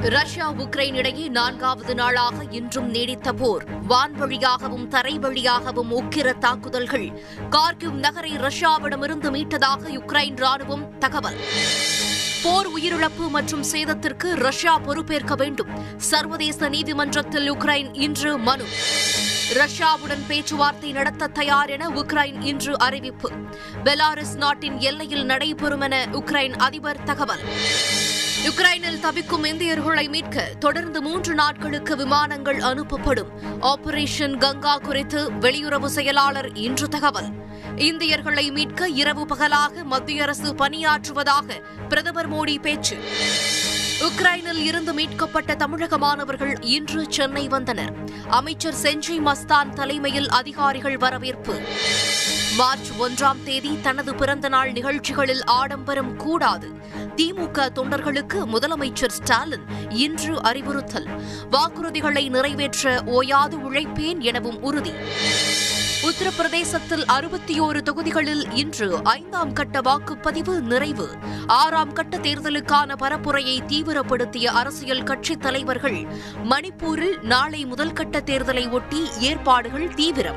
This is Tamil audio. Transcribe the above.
ரஷ்யா உக்ரைன் இடையே நான்காவது நாளாக இன்றும் நீடித்த போர். வான்வழியாகவும் தரை வழியாகவும் உக்கிர தாக்குதல்கள். கார்கிவ் நகரை ரஷ்யாவிடமிருந்து மீட்டதாக யுக்ரைன் ராணுவம் தகவல். போர் உயிரிழப்பு மற்றும் சேதத்திற்கு ரஷ்யா பொறுப்பேற்க வேண்டும். சர்வதேச நீதிமன்றத்தில் உக்ரைன் இன்று மனு. ரஷ்யாவுடன் பேச்சுவார்த்தை நடத்த தயார் என உக்ரைன் இன்று அறிவிப்பு. பெலாரஸ் நாட்டின் எல்லையில் நடைபெறும் என உக்ரைன் அதிபர் தகவல். யுக்ரைனில் தவிக்கும் இந்தியர்களை மீட்க தொடர்ந்து மூன்று நாட்களுக்கு விமானங்கள் அனுப்பப்படும். ஆபரேஷன் கங்கா குறித்து வெளியுறவு செயலாளர் இன்று தகவல். இந்தியர்களை மீட்க இரவு பகலாக மத்திய அரசு பணியாற்றுவதாக பிரதமர் மோடி பேச்சு. உக்ரைனில் இருந்து மீட்கப்பட்ட தமிழக மாணவர்கள் இன்று சென்னை வந்தனர். அமைச்சர் செஞ்சி மஸ்தான் தலைமையில் அதிகாரிகள் வரவேற்பு. மார்ச் ஒன்றாம் தேதி தனது பிறந்தநாள் நிகழ்ச்சிகளில் ஆடம்பரம் கூடாது. திமுக தொண்டர்களுக்கு முதலமைச்சர் ஸ்டாலின் இன்று அறிவுறுத்தல். வாக்குறுதிகளை நிறைவேற்ற ஓயாது உழைப்பேன் எனவும் உறுதி. உத்தரப்பிரதேசத்தில் அறுபத்தி ஓரு தொகுதிகளில் இன்று ஐந்தாம் கட்ட வாக்குப்பதிவு நிறைவு. ஆறாம் கட்ட தேர்தலுக்கான பரப்புரையை தீவிரப்படுத்திய அரசியல் கட்சித் தலைவர்கள் மணிப்பூரில் நாளை முதல் கட்ட தேர்தலை ஒட்டி ஏற்பாடுகள் தீவிரம்.